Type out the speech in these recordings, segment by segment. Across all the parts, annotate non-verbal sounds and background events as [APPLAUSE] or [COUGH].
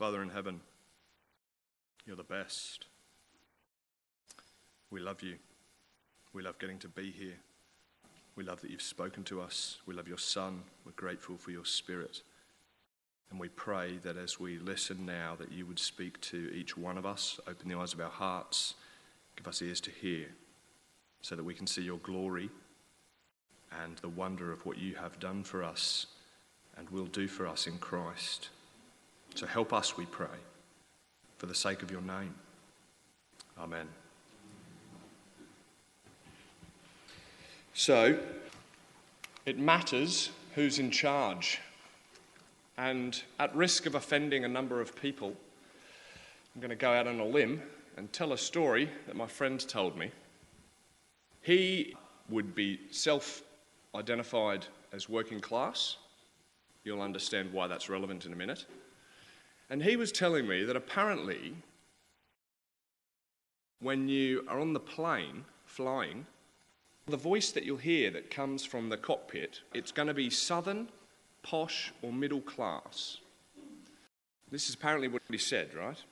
Father in heaven, you're the best. We love you. We love getting to be here. We love that you've spoken to us. We love your Son. We're grateful for your Spirit. And we pray that as we listen now, that you would speak to each one of us, open the eyes of our hearts, give us ears to hear, so that we can see your glory and the wonder of what you have done for us and will do for us in Christ. So help us, we pray, for the sake of your name. Amen. So, it matters who's in charge. And at risk of offending a number of people, I'm going to go out on a limb and tell a story that my friend told me. He would be self identified as working class. You'll understand why that's relevant in a minute. And he was telling me that apparently, when you are on the plane flying, the voice that you'll hear that comes from the cockpit, it's going to be southern, posh, or middle class. This is apparently what he said, right?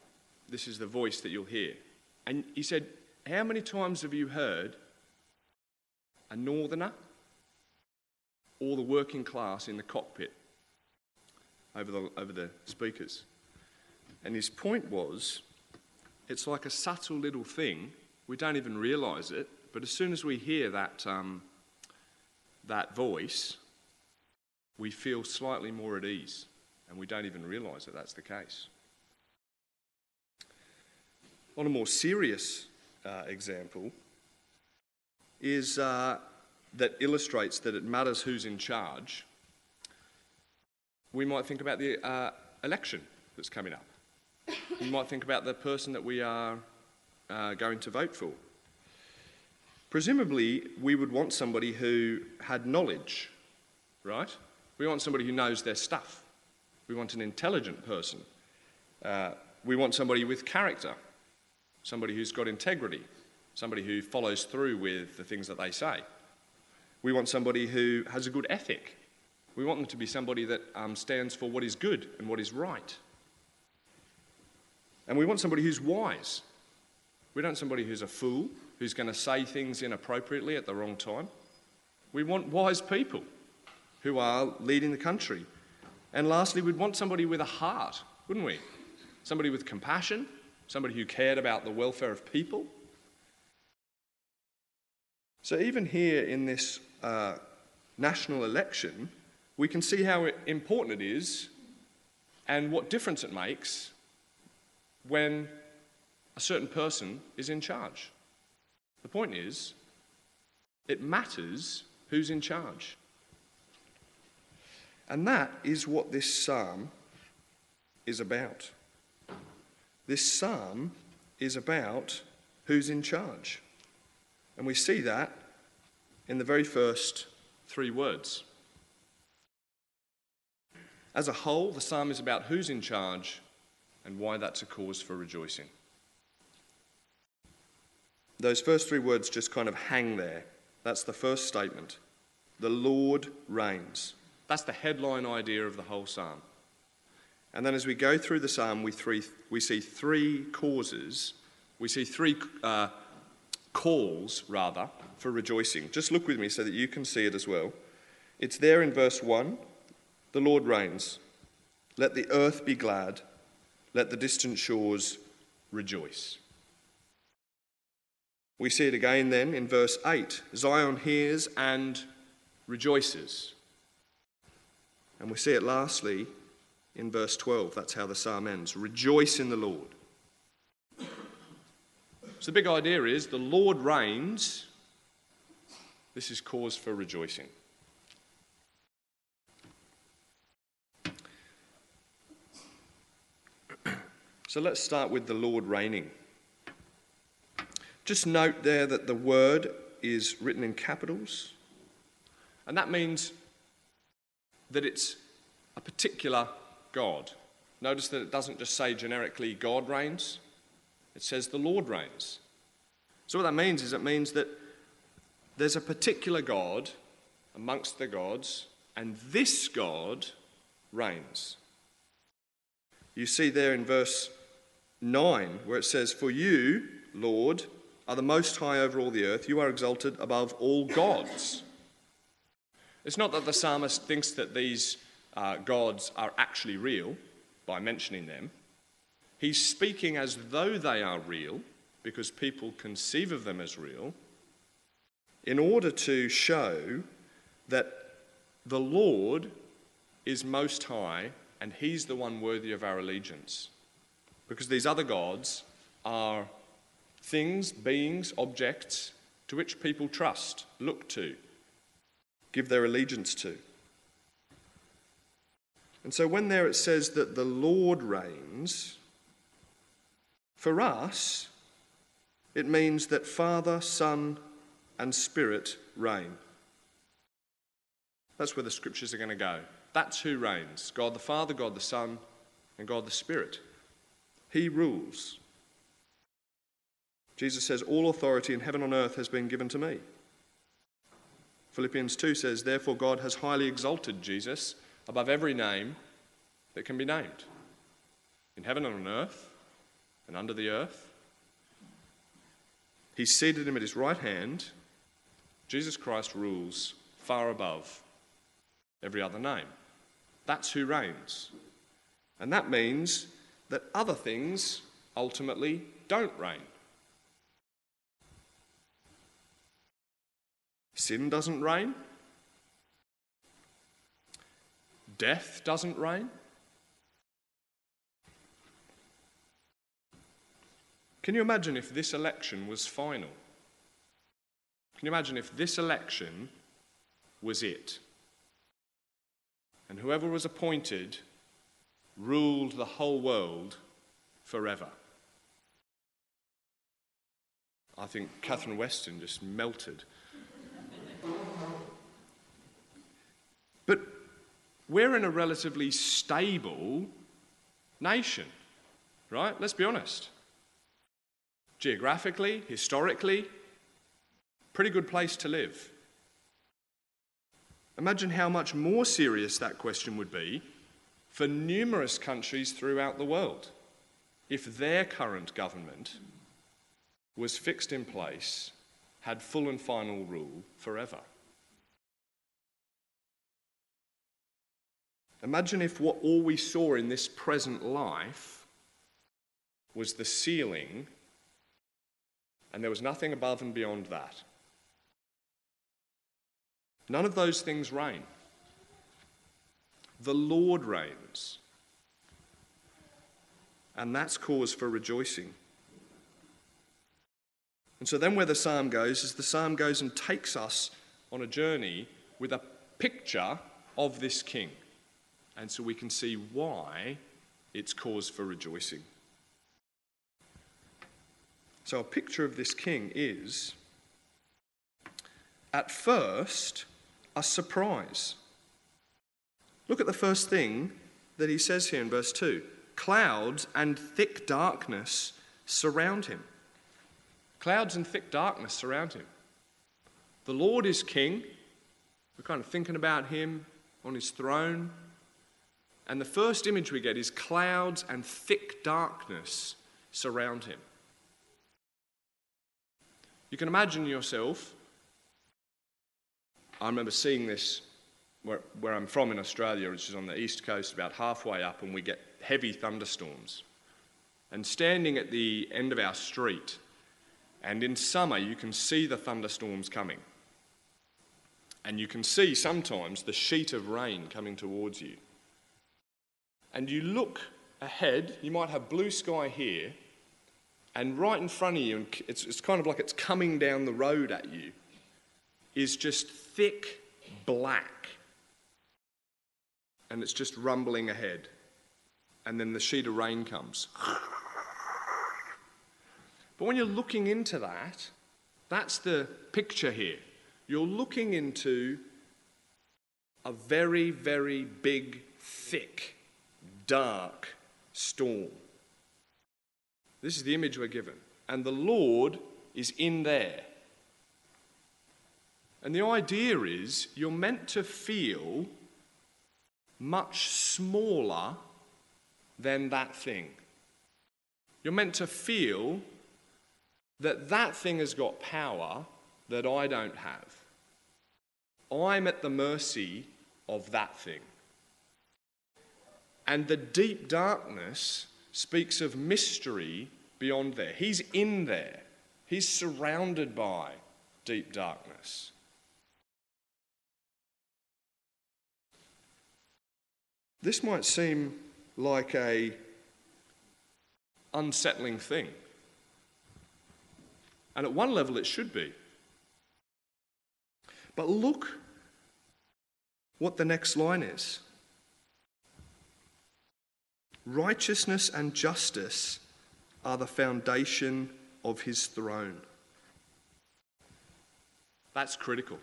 This is the voice that you'll hear. And he said, How many times have you heard a northerner or the working class in the cockpit over the, over the speakers? And his point was it's like a subtle little thing. We don't even realize it. But as soon as we hear that, um, that voice, we feel slightly more at ease. And we don't even realize that that's the case. On a more serious uh, example, is uh, that illustrates that it matters who's in charge. We might think about the uh, election that's coming up. [COUGHS] You might think about the person that we are uh, going to vote for. Presumably, we would want somebody who had knowledge, right? We want somebody who knows their stuff. We want an intelligent person. Uh, we want somebody with character, somebody who's got integrity, somebody who follows through with the things that they say. We want somebody who has a good ethic. We want them to be somebody that um, stands for what is good and what is right. And we want somebody who's wise. We don't want somebody who's a fool, who's going to say things inappropriately at the wrong time. We want wise people who are leading the country. And lastly, we'd want somebody with a heart, wouldn't we? Somebody with compassion, somebody who cared about the welfare of people. So, even here in this uh, national election, we can see how important it is and what difference it makes when a certain person is in charge. The point is, it matters who's in charge. And that is what this psalm is about. This psalm is about who's in charge. And we see that in the very first three words. As a whole, the psalm is about who's in charge and why that's a cause for rejoicing. Those first three words just kind of hang there. That's the first statement. The Lord reigns. That's the headline idea of the whole psalm. And then as we go through the psalm, we, three, we see three causes, we see three uh, calls, rather, for rejoicing. Just look with me so that you can see it as well. It's there in verse 1 The Lord reigns. Let the earth be glad let the distant shores rejoice. We see it again then in verse 8 Zion hears and rejoices. And we see it lastly in verse 12. That's how the psalm ends Rejoice in the Lord. So the big idea is the Lord reigns. This is cause for rejoicing. So let's start with the Lord reigning. Just note there that the word is written in capitals, and that means that it's a particular God. Notice that it doesn't just say generically God reigns, it says the Lord reigns. So, what that means is it means that there's a particular God amongst the gods, and this God reigns. You see there in verse 9 where it says, For you, Lord, are the most high over all the earth. You are exalted above all gods. It's not that the psalmist thinks that these uh, gods are actually real by mentioning them. He's speaking as though they are real because people conceive of them as real in order to show that the Lord is most high and he's the one worthy of our allegiance. Because these other gods are things, beings, objects to which people trust, look to, give their allegiance to. And so when there it says that the Lord reigns, for us, it means that Father, Son, and Spirit reign. That's where the scriptures are going to go. That's who reigns God the Father, God the Son, and God the Spirit. He rules. Jesus says, All authority in heaven and earth has been given to me. Philippians 2 says, Therefore, God has highly exalted Jesus above every name that can be named, in heaven and on earth, and under the earth. He's seated him at his right hand. Jesus Christ rules far above every other name. That's who reigns. And that means that other things ultimately don't reign. Sin doesn't reign. Death doesn't reign. Can you imagine if this election was final? Can you imagine if this election was it? And whoever was appointed ruled the whole world forever. I think Catherine Weston just melted. but we're in a relatively stable nation, right? Let's be honest. Geographically, historically, pretty good place to live. Imagine how much more serious that question would be for numerous countries throughout the world if their current government was fixed in place, had full and final rule forever. Imagine if what all we saw in this present life was the ceiling and there was nothing above and beyond that. None of those things reign. The Lord reigns. And that's cause for rejoicing. And so then, where the psalm goes is the psalm goes and takes us on a journey with a picture of this king. And so we can see why it's cause for rejoicing. So, a picture of this king is, at first, a surprise. Look at the first thing that he says here in verse 2 clouds and thick darkness surround him. Clouds and thick darkness surround him. The Lord is king. We're kind of thinking about him on his throne. And the first image we get is clouds and thick darkness surround him. You can imagine yourself I remember seeing this where, where I'm from in Australia, which is on the east coast, about halfway up, and we get heavy thunderstorms. And standing at the end of our street, and in summer, you can see the thunderstorms coming. And you can see sometimes the sheet of rain coming towards you. And you look ahead, you might have blue sky here, and right in front of you, it's, it's kind of like it's coming down the road at you is just thick black. And it's just rumbling ahead. And then the sheet of rain comes. But when you're looking into that, that's the picture here. You're looking into a very, very big, thick, dark storm. This is the image we're given. And the Lord is in there. And the idea is you're meant to feel much smaller than that thing. You're meant to feel that that thing has got power that I don't have. I'm at the mercy of that thing. And the deep darkness speaks of mystery beyond there. He's in there, he's surrounded by deep darkness. This might seem like a unsettling thing. And at one level, it should be. But look what the next line is Righteousness and justice are the foundation of his throne. That's critical.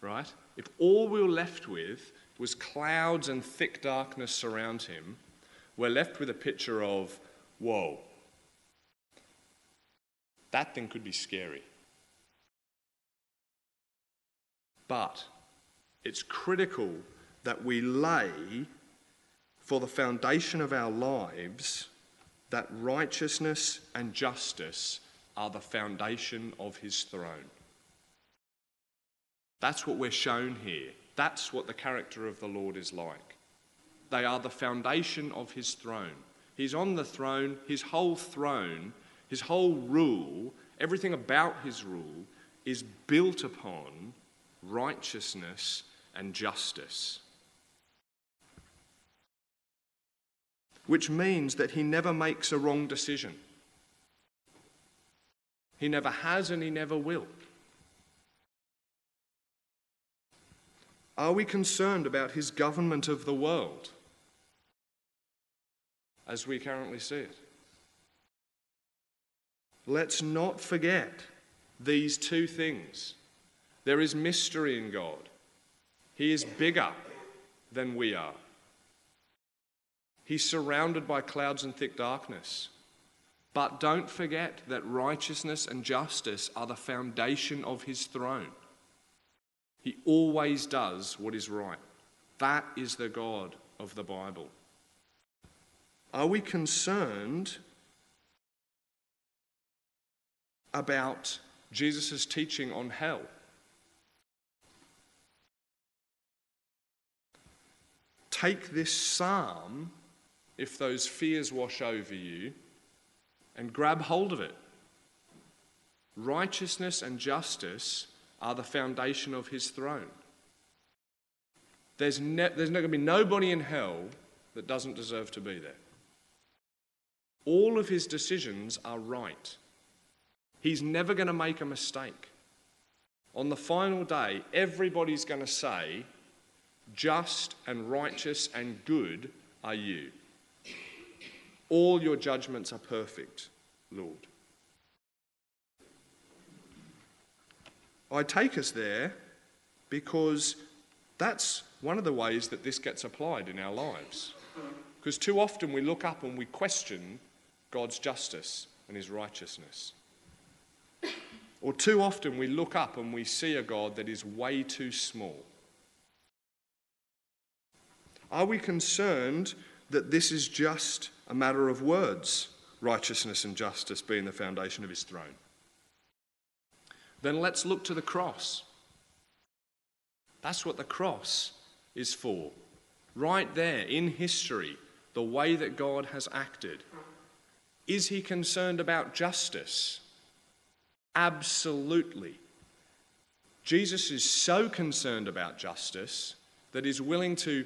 Right? If all we're left with was clouds and thick darkness surround him, we're left with a picture of, whoa, that thing could be scary. But it's critical that we lay for the foundation of our lives that righteousness and justice are the foundation of his throne. That's what we're shown here. That's what the character of the Lord is like. They are the foundation of his throne. He's on the throne, his whole throne, his whole rule, everything about his rule is built upon righteousness and justice. Which means that he never makes a wrong decision. He never has and he never will. Are we concerned about his government of the world? As we currently see it. Let's not forget these two things. There is mystery in God. He is bigger than we are. He's surrounded by clouds and thick darkness. But don't forget that righteousness and justice are the foundation of his throne. He always does what is right. That is the God of the Bible. Are we concerned about Jesus' teaching on hell? Take this psalm, if those fears wash over you, and grab hold of it. Righteousness and justice are the foundation of his throne. There's, ne- there's going to be nobody in hell that doesn't deserve to be there. All of his decisions are right. He's never going to make a mistake. On the final day, everybody's going to say, Just and righteous and good are you. All your judgments are perfect, Lord. I take us there because that's one of the ways that this gets applied in our lives. Because too often we look up and we question God's justice and his righteousness. Or too often we look up and we see a God that is way too small. Are we concerned that this is just a matter of words, righteousness and justice being the foundation of his throne? Then let's look to the cross. That's what the cross is for. Right there in history, the way that God has acted. Is he concerned about justice? Absolutely. Jesus is so concerned about justice that he's willing to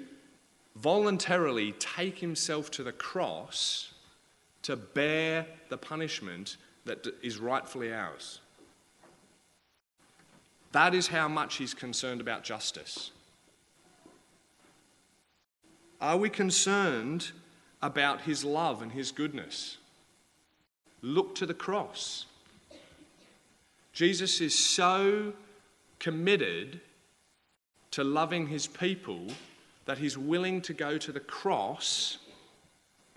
voluntarily take himself to the cross to bear the punishment that is rightfully ours. That is how much he's concerned about justice. Are we concerned about his love and his goodness? Look to the cross. Jesus is so committed to loving his people that he's willing to go to the cross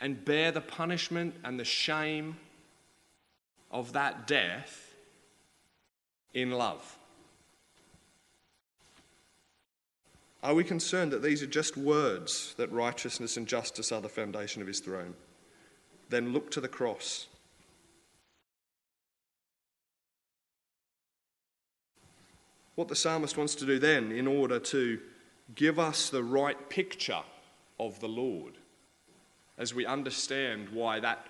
and bear the punishment and the shame of that death in love. Are we concerned that these are just words, that righteousness and justice are the foundation of his throne? Then look to the cross. What the psalmist wants to do then, in order to give us the right picture of the Lord, as we understand why that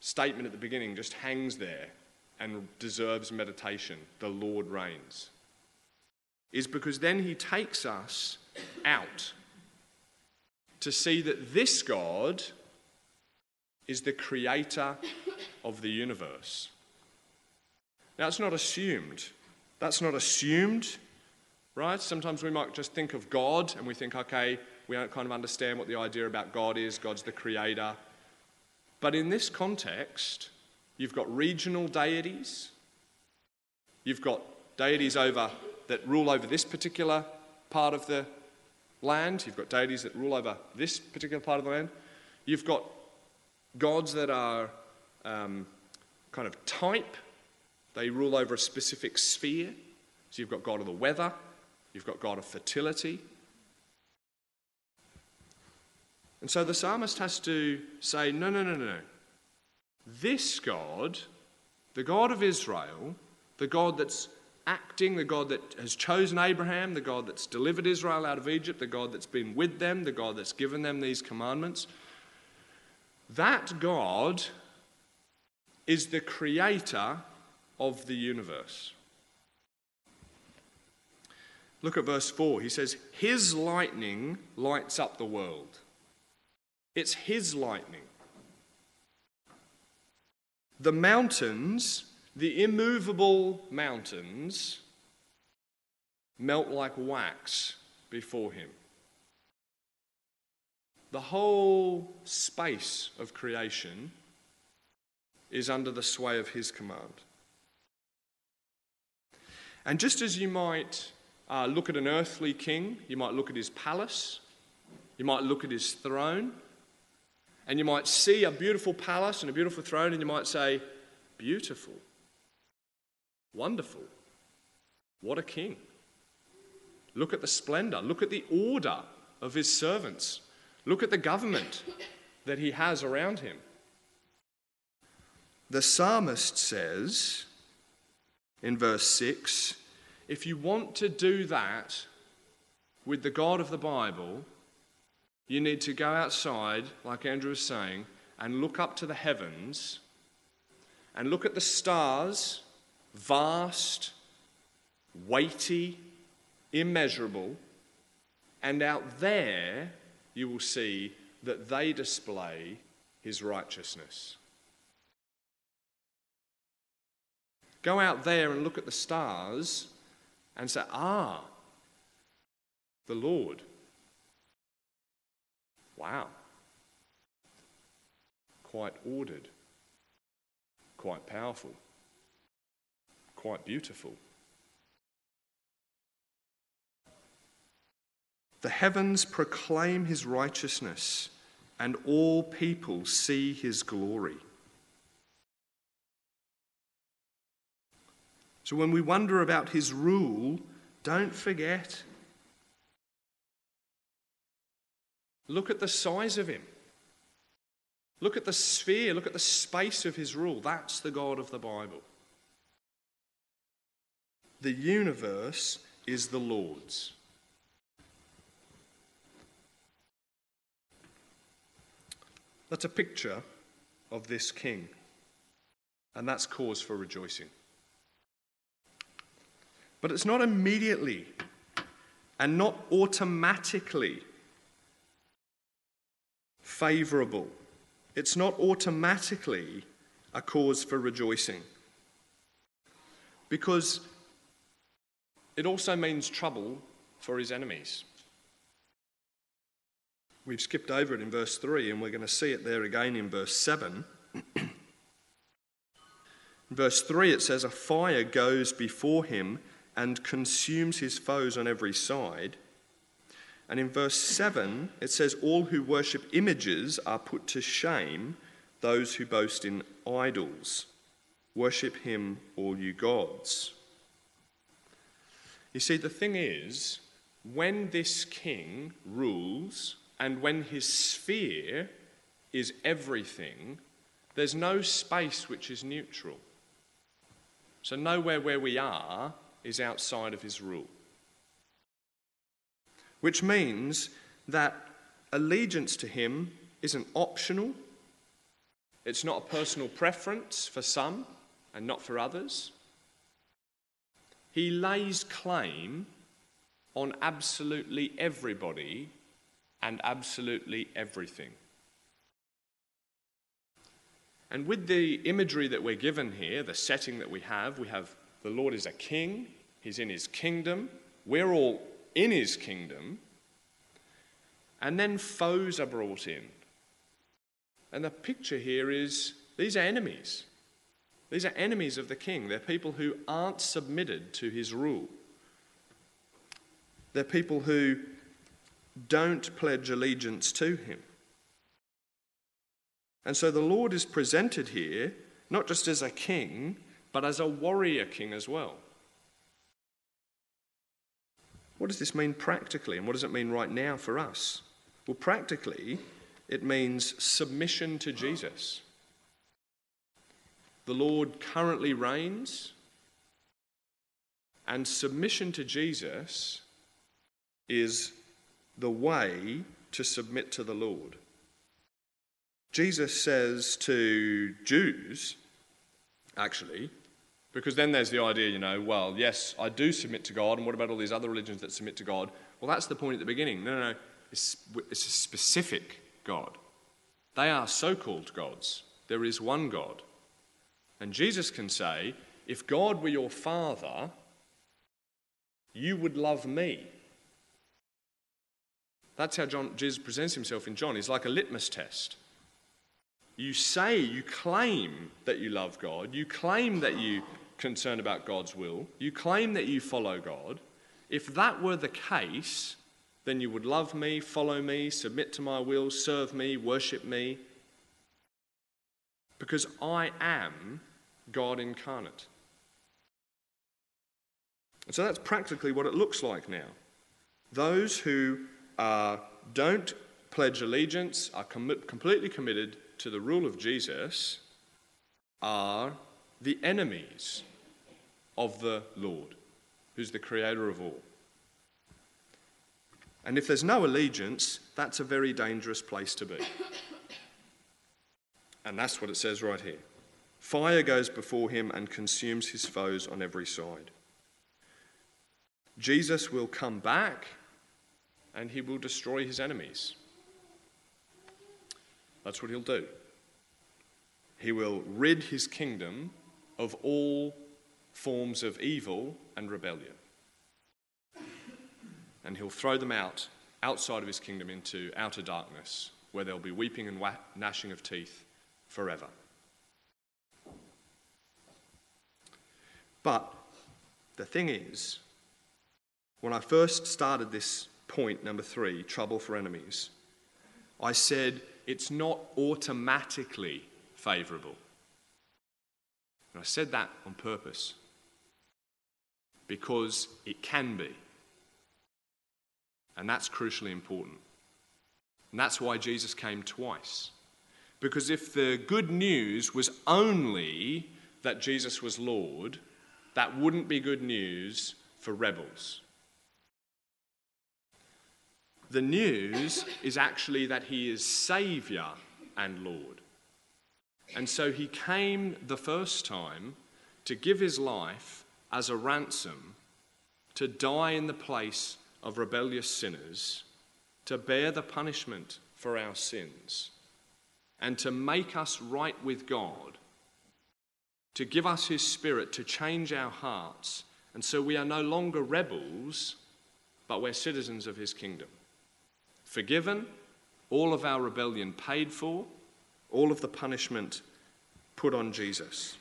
statement at the beginning just hangs there and deserves meditation the Lord reigns, is because then he takes us out to see that this God is the creator of the universe. Now, it's not assumed. That's not assumed, right? Sometimes we might just think of God and we think, okay, we don't kind of understand what the idea about God is. God's the creator. But in this context, you've got regional deities, you've got deities over that rule over this particular part of the land, you've got deities that rule over this particular part of the land, you've got gods that are um, kind of type, they rule over a specific sphere. So you've got God of the weather, you've got God of fertility, and so the psalmist has to say, no, no, no, no. This God, the God of Israel, the God that's acting, the God that has chosen Abraham, the God that's delivered Israel out of Egypt, the God that's been with them, the God that's given them these commandments, that God is the creator of the universe. Look at verse 4. He says, His lightning lights up the world. It's His lightning. The mountains, the immovable mountains, melt like wax before Him. The whole space of creation is under the sway of His command. And just as you might uh, look at an earthly king, you might look at his palace, you might look at his throne, and you might see a beautiful palace and a beautiful throne, and you might say, Beautiful. Wonderful. What a king. Look at the splendor. Look at the order of his servants. Look at the government that he has around him. The psalmist says in verse 6 if you want to do that with the God of the Bible, you need to go outside, like Andrew was saying, and look up to the heavens and look at the stars, vast, weighty, immeasurable, and out there you will see that they display his righteousness. Go out there and look at the stars and say, Ah, the Lord. Wow. Quite ordered, quite powerful, quite beautiful. The heavens proclaim his righteousness, and all people see his glory. So when we wonder about his rule, don't forget Look at the size of him. Look at the sphere, look at the space of his rule. That's the God of the Bible. The universe is the Lord's. That's a picture of this king, and that's cause for rejoicing. But it's not immediately and not automatically favourable. It's not automatically a cause for rejoicing. Because it also means trouble for his enemies. We've skipped over it in verse 3, and we're going to see it there again in verse 7. [CLEARS THROAT] in verse 3, it says, A fire goes before him and consumes his foes on every side. And in verse 7, it says, All who worship images are put to shame, those who boast in idols. Worship him, all you gods. You see, the thing is when this king rules and when his sphere is everything, there's no space which is neutral. So, nowhere where we are is outside of his rule. Which means that allegiance to him isn't optional, it's not a personal preference for some and not for others. He lays claim on absolutely everybody and absolutely everything. And with the imagery that we're given here, the setting that we have, we have the Lord is a king, he's in his kingdom, we're all in his kingdom, and then foes are brought in. And the picture here is these are enemies. These are enemies of the king. They're people who aren't submitted to his rule. They're people who don't pledge allegiance to him. And so the Lord is presented here not just as a king, but as a warrior king as well. What does this mean practically, and what does it mean right now for us? Well, practically, it means submission to Jesus. The Lord currently reigns, and submission to Jesus is the way to submit to the Lord. Jesus says to Jews, actually, because then there's the idea, you know, well, yes, I do submit to God, and what about all these other religions that submit to God? Well, that's the point at the beginning. No, no, no. It's, it's a specific God. They are so called gods. There is one God. And Jesus can say, if God were your father, you would love me. That's how John, Jesus presents himself in John. He's like a litmus test. You say, you claim that you love God, you claim that you concerned about God's will, you claim that you follow God. If that were the case, then you would love me, follow me, submit to my will, serve me, worship me. Because I am God incarnate. And so that's practically what it looks like now. Those who uh, don't pledge allegiance, are com- completely committed to the rule of Jesus, are the enemies of the Lord, who's the creator of all. And if there's no allegiance, that's a very dangerous place to be. And that's what it says right here. Fire goes before him and consumes his foes on every side. Jesus will come back and he will destroy his enemies. That's what he'll do. He will rid his kingdom of all forms of evil and rebellion. And he'll throw them out outside of his kingdom into outer darkness, where there'll be weeping and gnashing of teeth forever. But the thing is, when I first started this point, number three, trouble for enemies, I said it's not automatically favourable. And I said that on purpose because it can be. And that's crucially important. And that's why Jesus came twice. Because if the good news was only that Jesus was Lord, that wouldn't be good news for rebels. The news is actually that he is Saviour and Lord. And so he came the first time to give his life as a ransom, to die in the place of rebellious sinners, to bear the punishment for our sins, and to make us right with God, to give us his spirit to change our hearts, and so we are no longer rebels, but we're citizens of his kingdom forgiven, all of our rebellion paid for, all of the punishment put on Jesus.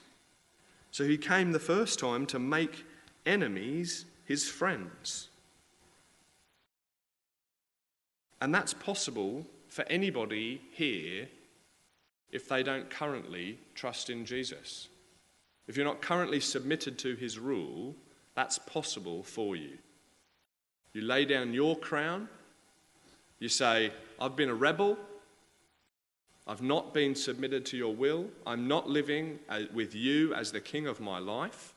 So he came the first time to make enemies his friends. And that's possible for anybody here if they don't currently trust in Jesus. If you're not currently submitted to his rule, that's possible for you. You lay down your crown. You say, I've been a rebel. I've not been submitted to your will. I'm not living with you as the king of my life.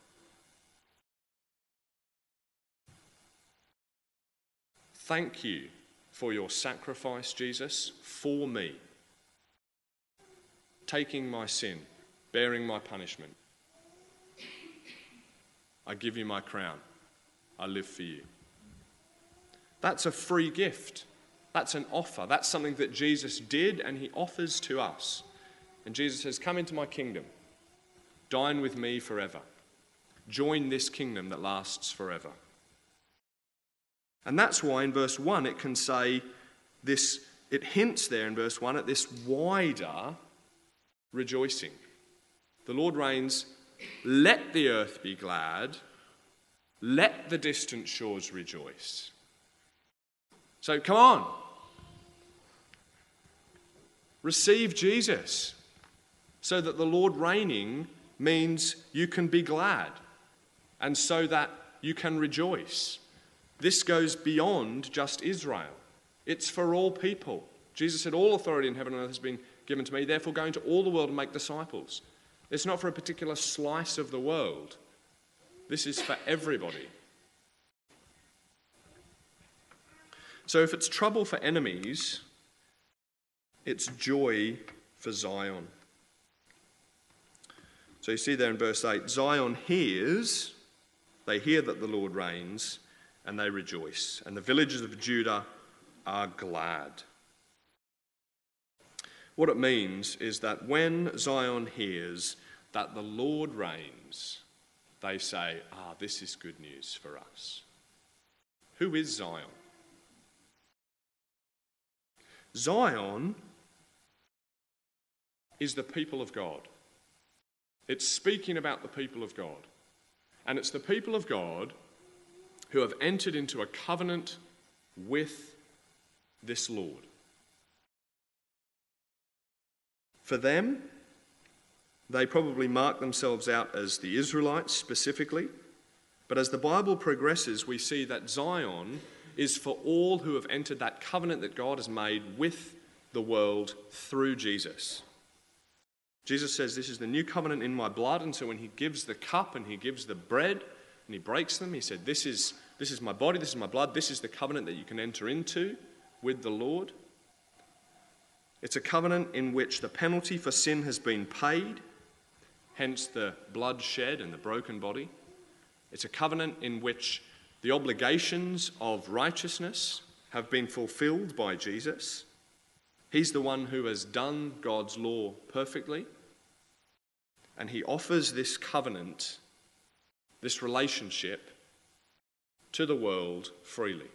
Thank you for your sacrifice, Jesus, for me, taking my sin, bearing my punishment. I give you my crown. I live for you. That's a free gift. That's an offer. That's something that Jesus did and he offers to us. And Jesus says, Come into my kingdom. Dine with me forever. Join this kingdom that lasts forever. And that's why in verse 1 it can say this, it hints there in verse 1 at this wider rejoicing. The Lord reigns, let the earth be glad, let the distant shores rejoice. So come on. Receive Jesus so that the Lord reigning means you can be glad and so that you can rejoice. This goes beyond just Israel, it's for all people. Jesus said, All authority in heaven and earth has been given to me, therefore go into all the world and make disciples. It's not for a particular slice of the world, this is for everybody. So if it's trouble for enemies, it's joy for Zion. So you see there in verse 8 Zion hears, they hear that the Lord reigns, and they rejoice. And the villages of Judah are glad. What it means is that when Zion hears that the Lord reigns, they say, Ah, this is good news for us. Who is Zion? Zion is the people of God. It's speaking about the people of God. And it's the people of God who have entered into a covenant with this Lord. For them, they probably mark themselves out as the Israelites specifically. But as the Bible progresses, we see that Zion is for all who have entered that covenant that God has made with the world through Jesus. Jesus says, This is the new covenant in my blood. And so when he gives the cup and he gives the bread and he breaks them, he said, This is, this is my body, this is my blood, this is the covenant that you can enter into with the Lord. It's a covenant in which the penalty for sin has been paid, hence the blood shed and the broken body. It's a covenant in which the obligations of righteousness have been fulfilled by Jesus. He's the one who has done God's law perfectly. And he offers this covenant, this relationship, to the world freely.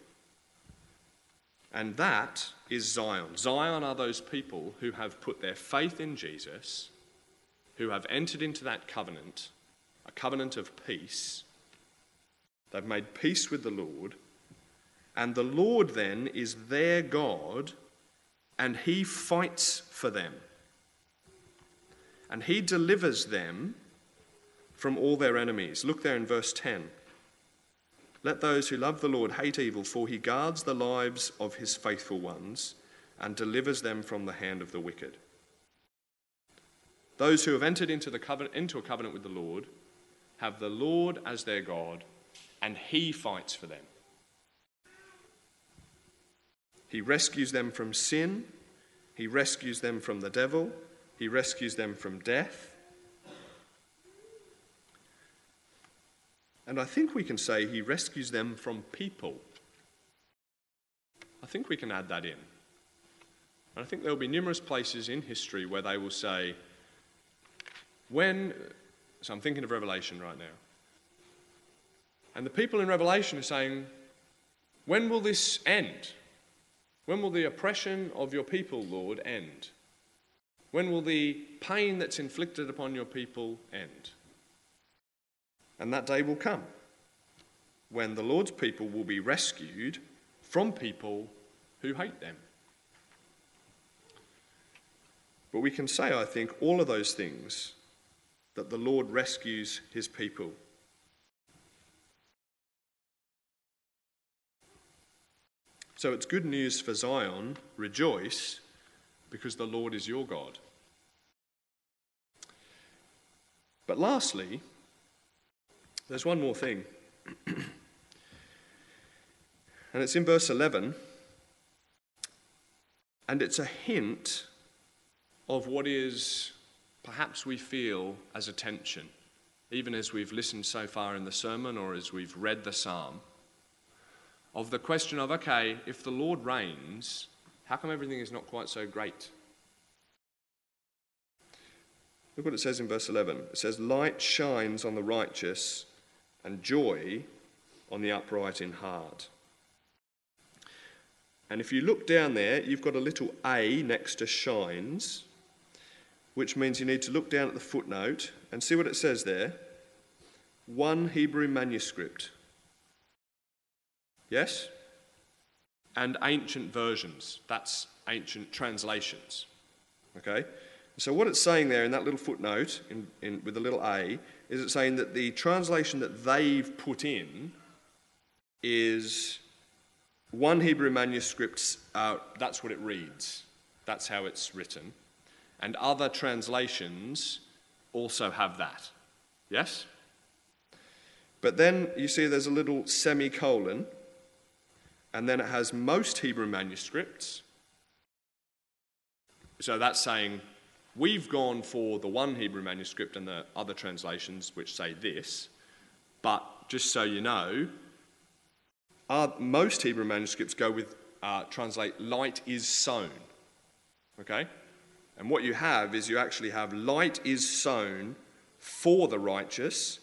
And that is Zion. Zion are those people who have put their faith in Jesus, who have entered into that covenant, a covenant of peace. They've made peace with the Lord, and the Lord then is their God, and He fights for them. And He delivers them from all their enemies. Look there in verse 10. Let those who love the Lord hate evil, for he guards the lives of his faithful ones and delivers them from the hand of the wicked. Those who have entered into, the covenant, into a covenant with the Lord have the Lord as their God, and he fights for them. He rescues them from sin, he rescues them from the devil, he rescues them from death. And I think we can say he rescues them from people. I think we can add that in. And I think there will be numerous places in history where they will say, when, so I'm thinking of Revelation right now. And the people in Revelation are saying, when will this end? When will the oppression of your people, Lord, end? When will the pain that's inflicted upon your people end? And that day will come when the Lord's people will be rescued from people who hate them. But we can say, I think, all of those things that the Lord rescues his people. So it's good news for Zion. Rejoice, because the Lord is your God. But lastly, there's one more thing. and it's in verse 11. And it's a hint of what is perhaps we feel as a tension, even as we've listened so far in the sermon or as we've read the psalm, of the question of okay, if the Lord reigns, how come everything is not quite so great? Look what it says in verse 11. It says, Light shines on the righteous and joy on the upright in heart. And if you look down there, you've got a little A next to shines, which means you need to look down at the footnote and see what it says there. One Hebrew manuscript. Yes? And ancient versions. That's ancient translations. Okay? So, what it's saying there in that little footnote in, in, with the little a is it saying that the translation that they've put in is one Hebrew manuscript, uh, that's what it reads. That's how it's written. And other translations also have that. Yes? But then you see there's a little semicolon, and then it has most Hebrew manuscripts. So that's saying we've gone for the one Hebrew manuscript and the other translations which say this, but just so you know, most Hebrew manuscripts go with uh, translate light is sown. Okay? And what you have is you actually have light is sown for the righteous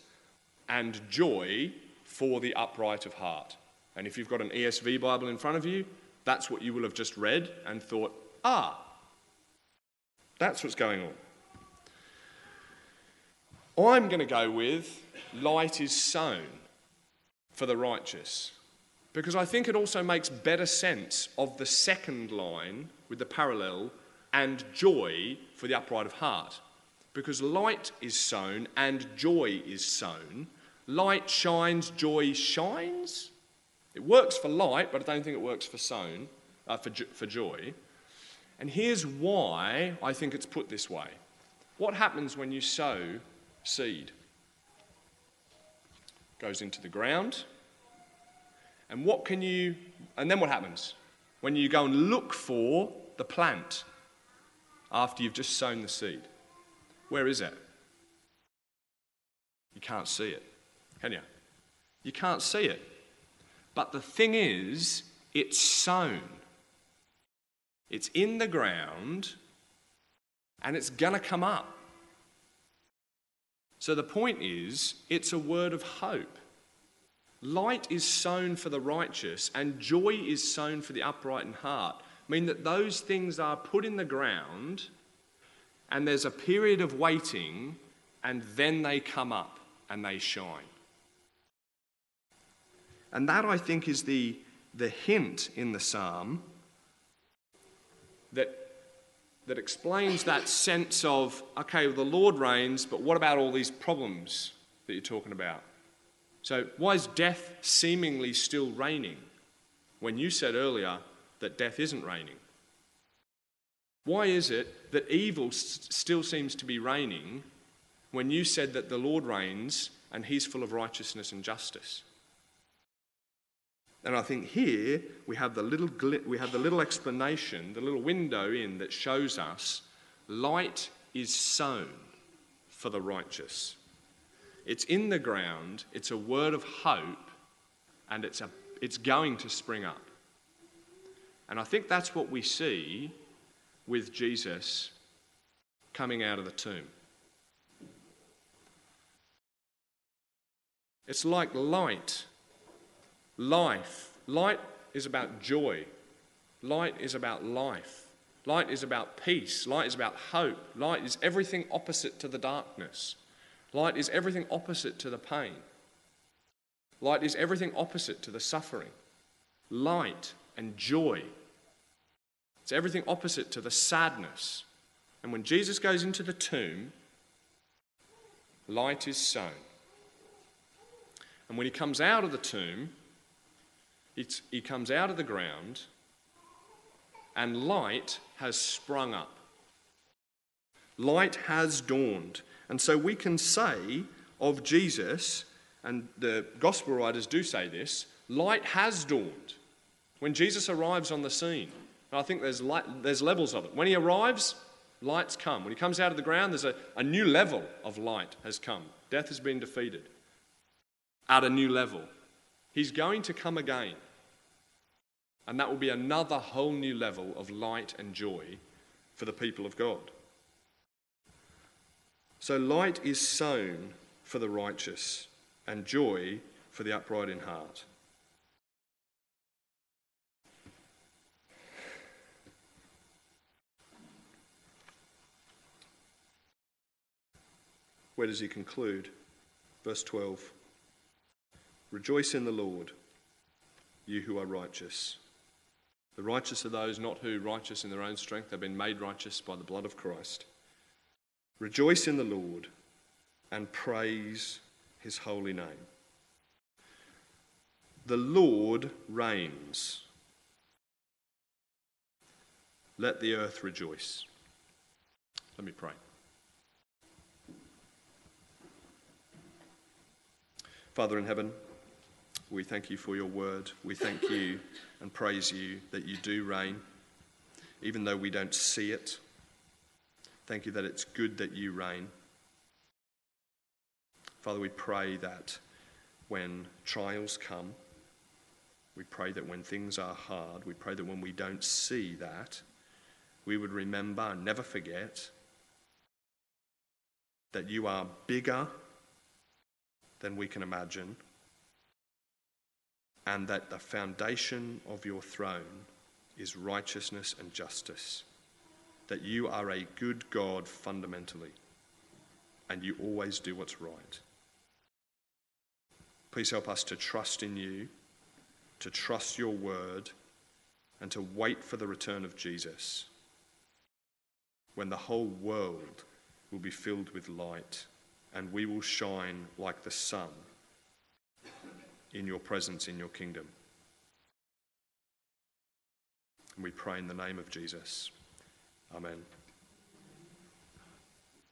and joy for the upright of heart. And if you've got an ESV Bible in front of you, that's what you will have just read and thought, ah, that's what's going on. I'm going to go with light is sown for the righteous because I think it also makes better sense of the second line with the parallel and joy for the upright of heart. Because light is sown and joy is sown. Light shines, joy shines. It works for light, but I don't think it works for sown, uh, for, for joy. And here's why I think it's put this way. What happens when you sow seed? It goes into the ground. And what can you, and then what happens? When you go and look for the plant after you've just sown the seed. Where is it? You can't see it, can you? You can't see it. But the thing is, it's sown. It's in the ground and it's going to come up. So the point is, it's a word of hope. Light is sown for the righteous, and joy is sown for the upright in heart. Mean that those things are put in the ground, and there's a period of waiting, and then they come up and they shine. And that, I think, is the, the hint in the psalm that, that explains that sense of, okay, well, the Lord reigns, but what about all these problems that you're talking about? So, why is death seemingly still reigning when you said earlier that death isn't reigning? Why is it that evil s- still seems to be reigning when you said that the Lord reigns and he's full of righteousness and justice? And I think here we have the little, gl- we have the little explanation, the little window in that shows us light is sown for the righteous. It's in the ground, it's a word of hope, and it's, a, it's going to spring up. And I think that's what we see with Jesus coming out of the tomb. It's like light life. Light is about joy. Light is about life. Light is about peace. Light is about hope. Light is everything opposite to the darkness. Light is everything opposite to the pain. Light is everything opposite to the suffering. Light and joy. It's everything opposite to the sadness. And when Jesus goes into the tomb, light is sown. And when he comes out of the tomb, It's, he comes out of the ground and light has sprung up. Light has dawned. And so we can say of Jesus, and the gospel writers do say this, light has dawned. When Jesus arrives on the scene, I think there's, light, there's levels of it. When he arrives, lights come. When he comes out of the ground, there's a, a new level of light has come. Death has been defeated at a new level. He's going to come again. And that will be another whole new level of light and joy for the people of God. So, light is sown for the righteous, and joy for the upright in heart. Where does he conclude? Verse 12 Rejoice in the Lord, you who are righteous. The righteous are those not who righteous in their own strength, have been made righteous by the blood of Christ. Rejoice in the Lord and praise his holy name. The Lord reigns. Let the earth rejoice. Let me pray. Father in heaven, we thank you for your word. We thank you [LAUGHS] and praise you that you do reign, even though we don't see it. Thank you that it's good that you reign. Father, we pray that when trials come, we pray that when things are hard, we pray that when we don't see that, we would remember and never forget that you are bigger than we can imagine, and that the foundation of your throne is righteousness and justice that you are a good God fundamentally, and you always do what's right. Please help us to trust in you, to trust your word, and to wait for the return of Jesus when the whole world will be filled with light and we will shine like the sun in your presence in your kingdom. And we pray in the name of Jesus. Amen.